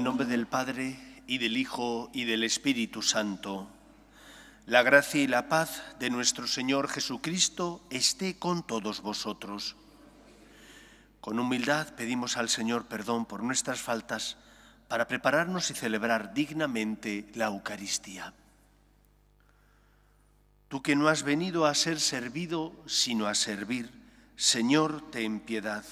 El nombre del Padre, y del Hijo, y del Espíritu Santo, la gracia y la paz de nuestro Señor Jesucristo esté con todos vosotros. Con humildad pedimos al Señor perdón por nuestras faltas para prepararnos y celebrar dignamente la Eucaristía. Tú que no has venido a ser servido, sino a servir, Señor, ten piedad.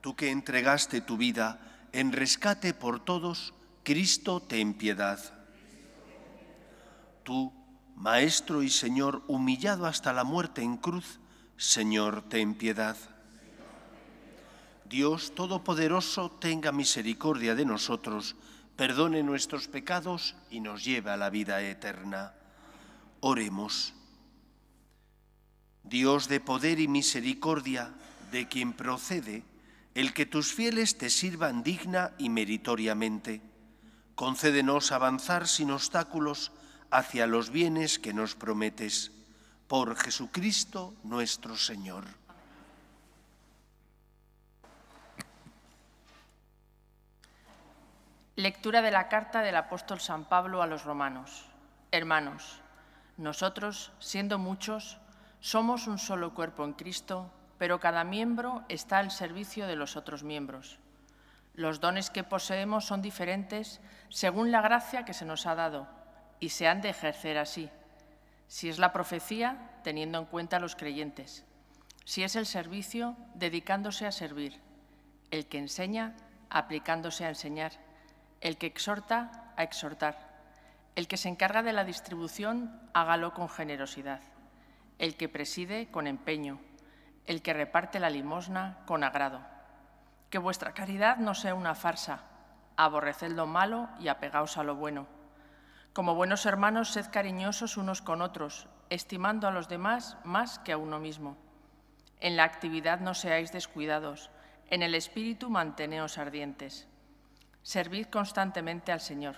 Tú que entregaste tu vida en rescate por todos, Cristo, ten piedad. Tú, Maestro y Señor, humillado hasta la muerte en cruz, Señor, ten piedad. Dios Todopoderoso, tenga misericordia de nosotros, perdone nuestros pecados y nos lleve a la vida eterna. Oremos. Dios de poder y misericordia, de quien procede el que tus fieles te sirvan digna y meritoriamente, concédenos avanzar sin obstáculos hacia los bienes que nos prometes. Por Jesucristo nuestro Señor. Lectura de la carta del apóstol San Pablo a los romanos. Hermanos, nosotros, siendo muchos, somos un solo cuerpo en Cristo, pero cada miembro está al servicio de los otros miembros. Los dones que poseemos son diferentes según la gracia que se nos ha dado y se han de ejercer así. Si es la profecía, teniendo en cuenta a los creyentes. Si es el servicio, dedicándose a servir. El que enseña, aplicándose a enseñar el que exhorta a exhortar. El que se encarga de la distribución, hágalo con generosidad. El que preside, con empeño. El que reparte la limosna, con agrado. Que vuestra caridad no sea una farsa. Aborreced lo malo y apegaos a lo bueno. Como buenos hermanos, sed cariñosos unos con otros, estimando a los demás más que a uno mismo. En la actividad no seáis descuidados, en el espíritu manteneos ardientes Servid constantemente al Señor,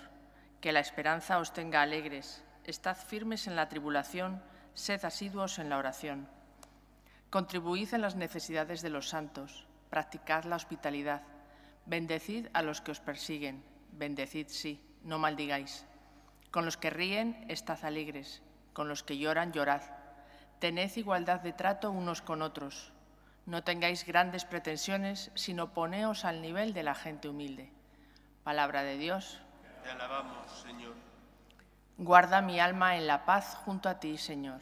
que la esperanza os tenga alegres, estad firmes en la tribulación, sed asiduos en la oración. Contribuid en las necesidades de los santos, practicad la hospitalidad, bendecid a los que os persiguen, bendecid sí, no maldigáis. Con los que ríen, estad alegres, con los que lloran, llorad. Tened igualdad de trato unos con otros. No tengáis grandes pretensiones, sino poneos al nivel de la gente humilde. Palabra de Dios. Te alabamos, Señor. Guarda mi alma en la paz junto a ti, Señor.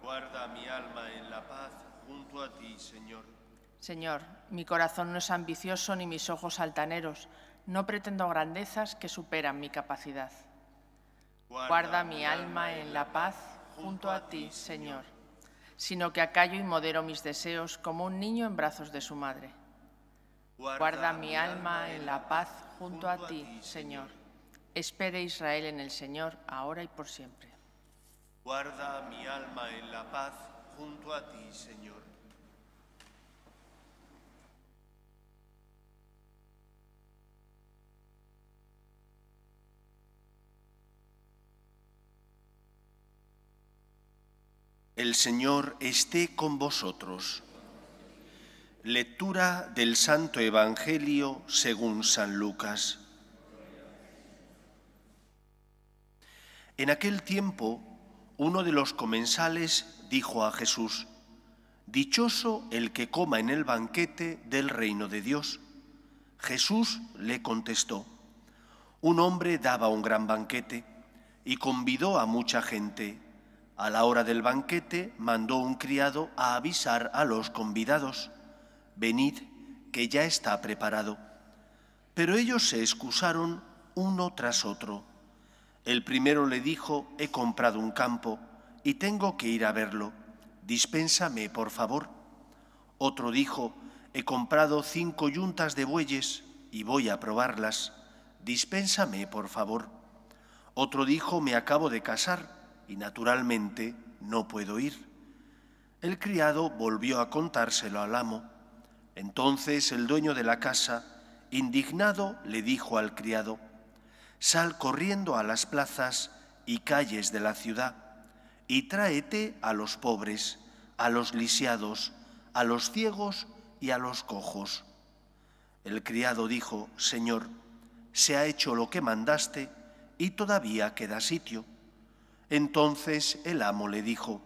Guarda mi alma en la paz junto a ti, Señor. Señor, mi corazón no es ambicioso ni mis ojos altaneros. No pretendo grandezas que superan mi capacidad. Guarda, mi alma en la paz junto a ti, Señor, sino que acallo y modero mis deseos como un niño en brazos de su madre. Guarda mi alma en la paz junto a ti, Señor. Espere Israel en el Señor, ahora y por siempre. Guarda mi alma en la paz junto a ti, Señor. El Señor esté con vosotros. Lectura del Santo Evangelio según San Lucas. En aquel tiempo, uno de los comensales dijo a Jesús, Dichoso el que coma en el banquete del reino de Dios. Jesús le contestó, Un hombre daba un gran banquete y convidó a mucha gente. A la hora del banquete mandó un criado a avisar a los convidados venid, que ya está preparado. Pero ellos se excusaron uno tras otro. El primero le dijo, he comprado un campo y tengo que ir a verlo. Dispénsame, por favor. Otro dijo, he comprado cinco yuntas de bueyes y voy a probarlas. Dispénsame, por favor. Otro dijo, me acabo de casar y naturalmente no puedo ir. El criado volvió a contárselo al amo. Entonces el dueño de la casa, indignado, le dijo al criado, Sal corriendo a las plazas y calles de la ciudad y tráete a los pobres, a los lisiados, a los ciegos y a los cojos. El criado dijo, Señor, se ha hecho lo que mandaste y todavía queda sitio. Entonces el amo le dijo,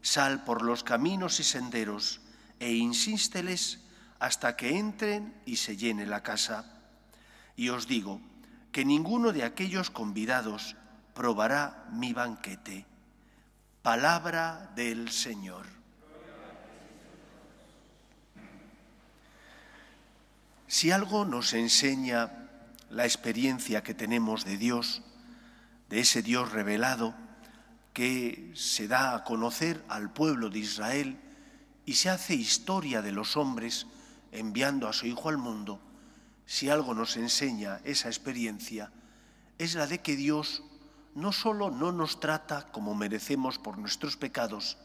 Sal por los caminos y senderos e insísteles hasta que entren y se llene la casa. Y os digo que ninguno de aquellos convidados probará mi banquete. Palabra del Señor. Si algo nos enseña la experiencia que tenemos de Dios, de ese Dios revelado que se da a conocer al pueblo de Israel y se hace historia de los hombres enviando a su Hijo al mundo, si algo nos enseña esa experiencia, es la de que Dios no solo no nos trata como merecemos por nuestros pecados,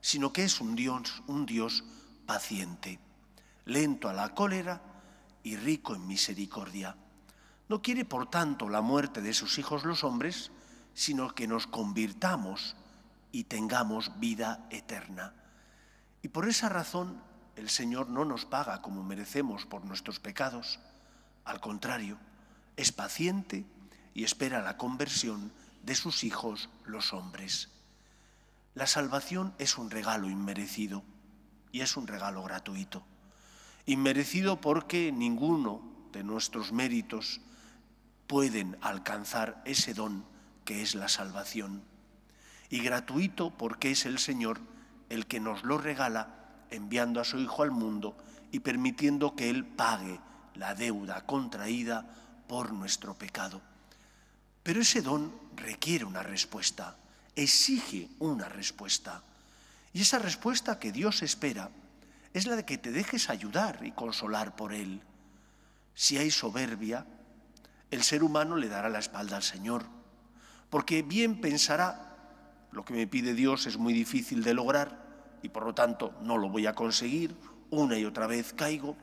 sino que es un Dios, un Dios paciente, lento a la cólera y rico en misericordia. No quiere, por tanto, la muerte de sus hijos los hombres, sino que nos convirtamos y tengamos vida eterna. Y por esa razón el Señor no nos paga como merecemos por nuestros pecados. Al contrario, es paciente y espera la conversión de sus hijos los hombres. La salvación es un regalo inmerecido y es un regalo gratuito. Inmerecido porque ninguno de nuestros méritos pueden alcanzar ese don que es la salvación. Y gratuito porque es el Señor el que nos lo regala enviando a su Hijo al mundo y permitiendo que Él pague la deuda contraída por nuestro pecado. Pero ese don requiere una respuesta, exige una respuesta. Y esa respuesta que Dios espera es la de que te dejes ayudar y consolar por Él. Si hay soberbia, el ser humano le dará la espalda al Señor, porque bien pensará, lo que me pide Dios es muy difícil de lograr y por lo tanto no lo voy a conseguir, una y otra vez caigo,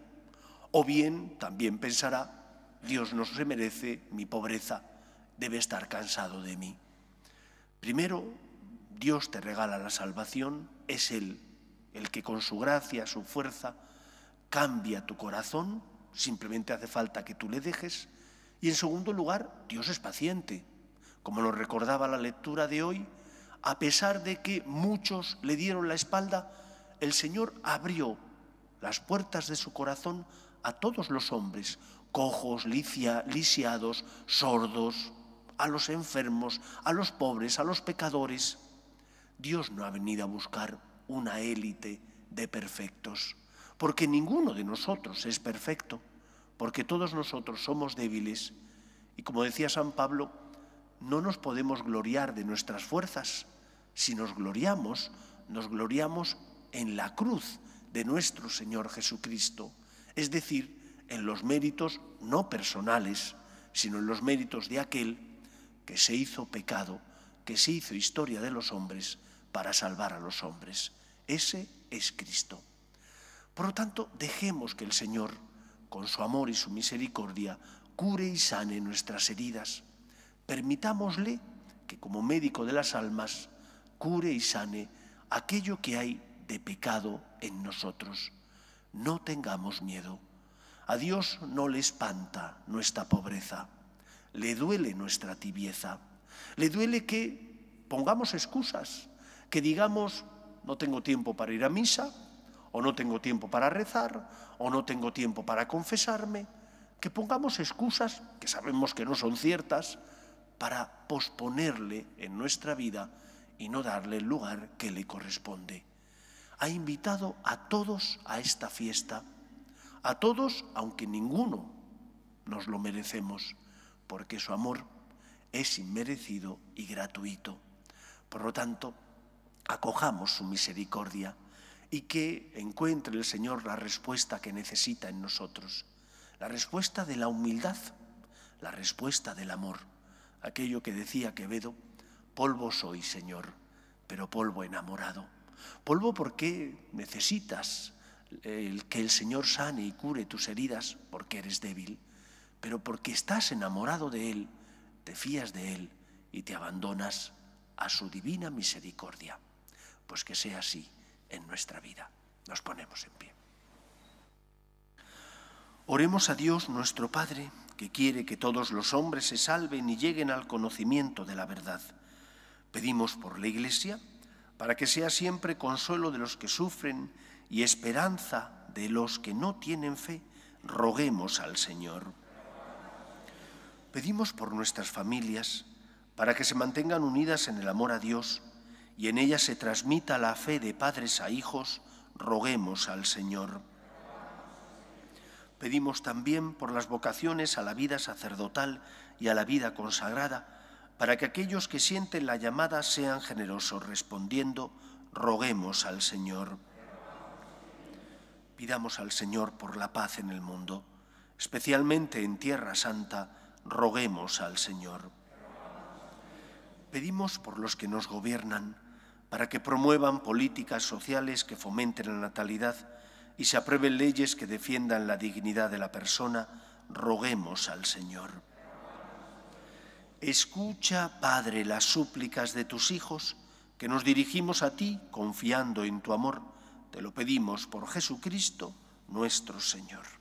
o bien también pensará, Dios no se merece mi pobreza, debe estar cansado de mí. Primero, Dios te regala la salvación, es Él el que con su gracia, su fuerza, cambia tu corazón, simplemente hace falta que tú le dejes, y en segundo lugar, Dios es paciente. Como lo recordaba la lectura de hoy, a pesar de que muchos le dieron la espalda, el Señor abrió las puertas de su corazón a todos los hombres, cojos, lisiados, sordos, a los enfermos, a los pobres, a los pecadores. Dios no ha venido a buscar una élite de perfectos, porque ninguno de nosotros es perfecto porque todos nosotros somos débiles y como decía San Pablo, no nos podemos gloriar de nuestras fuerzas. Si nos gloriamos, nos gloriamos en la cruz de nuestro Señor Jesucristo, es decir, en los méritos no personales, sino en los méritos de aquel que se hizo pecado, que se hizo historia de los hombres para salvar a los hombres. Ese es Cristo. Por lo tanto, dejemos que el Señor con su amor y su misericordia, cure y sane nuestras heridas. Permitámosle que como médico de las almas, cure y sane aquello que hay de pecado en nosotros. No tengamos miedo. A Dios no le espanta nuestra pobreza, le duele nuestra tibieza, le duele que pongamos excusas, que digamos, no tengo tiempo para ir a misa, o no tengo tiempo para rezar, o no tengo tiempo para confesarme, que pongamos excusas que sabemos que no son ciertas para posponerle en nuestra vida y no darle el lugar que le corresponde. Ha invitado a todos a esta fiesta, a todos aunque ninguno nos lo merecemos, porque su amor es inmerecido y gratuito. Por lo tanto, acojamos su misericordia y que encuentre el Señor la respuesta que necesita en nosotros, la respuesta de la humildad, la respuesta del amor, aquello que decía Quevedo, polvo soy, Señor, pero polvo enamorado. Polvo porque necesitas que el Señor sane y cure tus heridas porque eres débil, pero porque estás enamorado de Él, te fías de Él y te abandonas a su divina misericordia. Pues que sea así en nuestra vida. Nos ponemos en pie. Oremos a Dios nuestro Padre, que quiere que todos los hombres se salven y lleguen al conocimiento de la verdad. Pedimos por la Iglesia, para que sea siempre consuelo de los que sufren y esperanza de los que no tienen fe, roguemos al Señor. Pedimos por nuestras familias, para que se mantengan unidas en el amor a Dios y en ellas se transmita la fe de padres a hijos, roguemos al Señor. Pedimos también por las vocaciones a la vida sacerdotal y a la vida consagrada, para que aquellos que sienten la llamada sean generosos respondiendo, roguemos al Señor. Pidamos al Señor por la paz en el mundo, especialmente en Tierra Santa, roguemos al Señor. Pedimos por los que nos gobiernan, para que promuevan políticas sociales que fomenten la natalidad y se aprueben leyes que defiendan la dignidad de la persona, roguemos al Señor. Escucha, Padre, las súplicas de tus hijos, que nos dirigimos a ti confiando en tu amor. Te lo pedimos por Jesucristo nuestro Señor.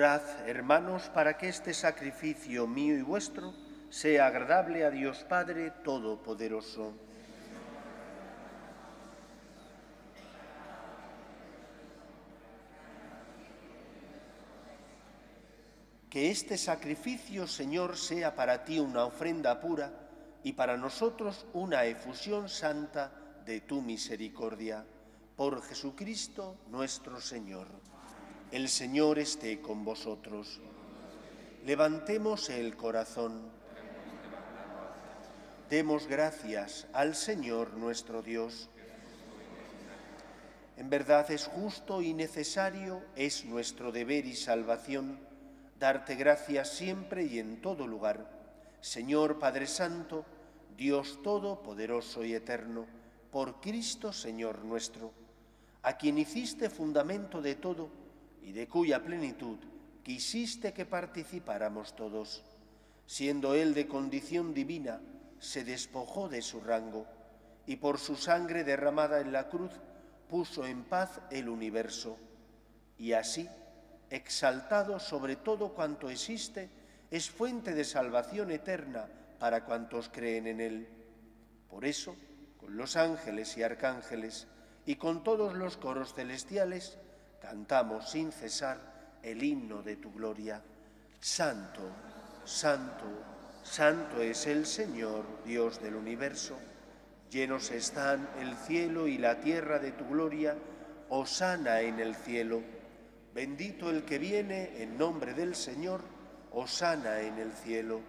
Orad, hermanos, para que este sacrificio mío y vuestro sea agradable a Dios Padre Todopoderoso. Que este sacrificio, Señor, sea para ti una ofrenda pura y para nosotros una efusión santa de tu misericordia. Por Jesucristo nuestro Señor. El Señor esté con vosotros. Levantemos el corazón. Demos gracias al Señor nuestro Dios. En verdad es justo y necesario, es nuestro deber y salvación, darte gracias siempre y en todo lugar. Señor Padre Santo, Dios Todopoderoso y Eterno, por Cristo Señor nuestro, a quien hiciste fundamento de todo, y de cuya plenitud quisiste que participáramos todos. Siendo Él de condición divina, se despojó de su rango y por su sangre derramada en la cruz puso en paz el universo. Y así, exaltado sobre todo cuanto existe, es fuente de salvación eterna para cuantos creen en Él. Por eso, con los ángeles y arcángeles y con todos los coros celestiales, cantamos sin cesar el himno de tu gloria. Santo, santo, santo es el Señor, Dios del universo. Llenos están el cielo y la tierra de tu gloria. Osana en el cielo. Bendito el que viene en nombre del Señor. Osana en el cielo.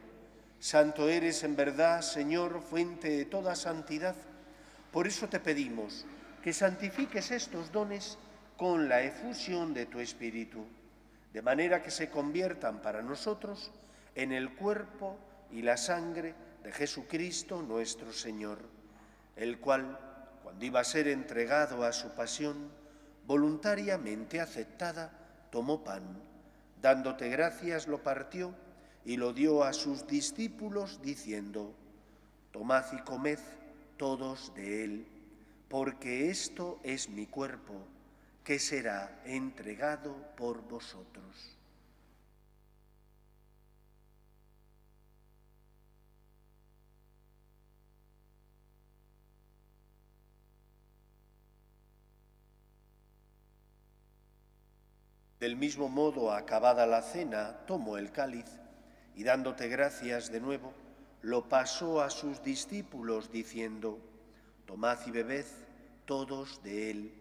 Santo eres en verdad, Señor, fuente de toda santidad. Por eso te pedimos que santifiques estos dones con la efusión de tu Espíritu, de manera que se conviertan para nosotros en el cuerpo y la sangre de Jesucristo nuestro Señor, el cual, cuando iba a ser entregado a su pasión, voluntariamente aceptada, tomó pan, dándote gracias lo partió y lo dio a sus discípulos diciendo, Tomad y comed todos de él porque esto es mi cuerpo, que será entregado por vosotros. Del mismo modo, acabada la cena, tomó el cáliz y dándote gracias de nuevo, lo pasó a sus discípulos diciendo, Tomad y bebed todos de él,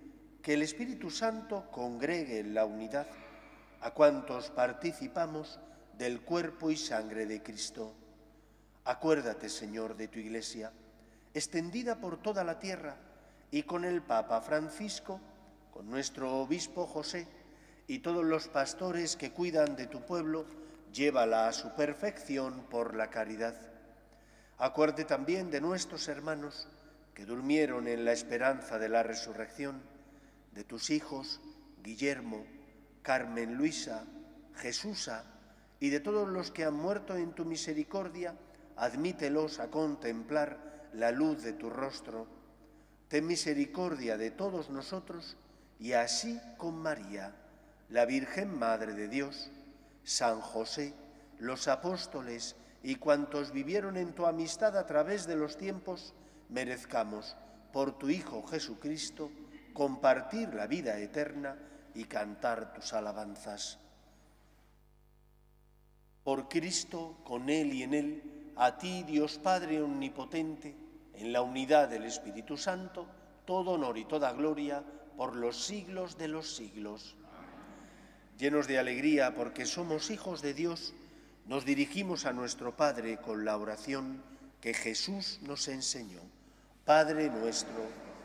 que el Espíritu Santo congregue en la unidad a cuantos participamos del cuerpo y sangre de Cristo. Acuérdate, Señor, de tu Iglesia, extendida por toda la tierra, y con el Papa Francisco, con nuestro Obispo José y todos los pastores que cuidan de tu pueblo, llévala a su perfección por la caridad. Acuérdate también de nuestros hermanos que durmieron en la esperanza de la resurrección, de tus hijos, Guillermo, Carmen Luisa, Jesusa y de todos los que han muerto en tu misericordia, admítelos a contemplar la luz de tu rostro. Ten misericordia de todos nosotros y así con María, la Virgen Madre de Dios, San José, los apóstoles y cuantos vivieron en tu amistad a través de los tiempos, merezcamos, por tu Hijo Jesucristo, compartir la vida eterna y cantar tus alabanzas. Por Cristo, con Él y en Él, a ti, Dios Padre Omnipotente, en la unidad del Espíritu Santo, todo honor y toda gloria por los siglos de los siglos. Llenos de alegría porque somos hijos de Dios, nos dirigimos a nuestro Padre con la oración que Jesús nos enseñó. Padre nuestro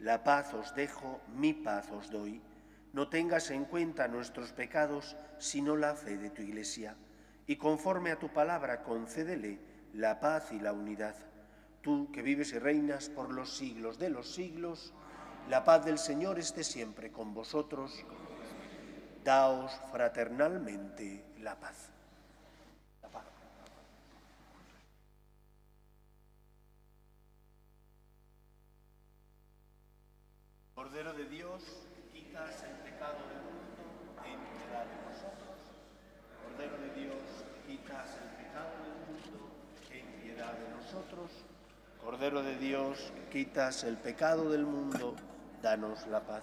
la paz os dejo, mi paz os doy no tengas en cuenta nuestros pecados, sino la fe de tu Iglesia, y conforme a tu palabra concédele la paz y la unidad. Tú que vives y reinas por los siglos de los siglos, la paz del Señor esté siempre con vosotros. Daos fraternalmente la paz. Cordero de Dios, quitas el pecado del mundo, ten piedad de nosotros. Cordero de Dios, quitas el pecado del mundo, ten piedad de nosotros. Cordero de Dios, quitas el pecado del mundo, danos la paz.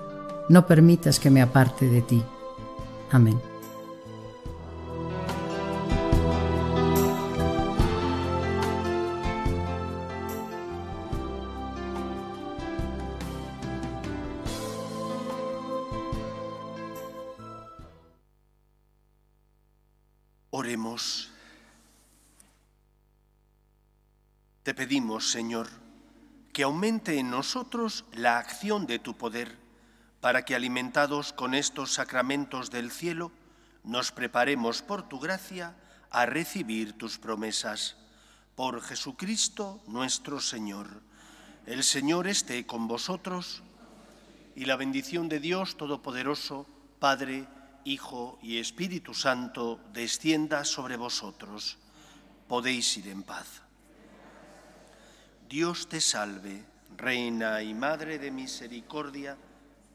no permitas que me aparte de ti. Amén. Oremos. Te pedimos, Señor, que aumente en nosotros la acción de tu poder para que alimentados con estos sacramentos del cielo, nos preparemos por tu gracia a recibir tus promesas. Por Jesucristo nuestro Señor. El Señor esté con vosotros y la bendición de Dios Todopoderoso, Padre, Hijo y Espíritu Santo, descienda sobre vosotros. Podéis ir en paz. Dios te salve, Reina y Madre de Misericordia,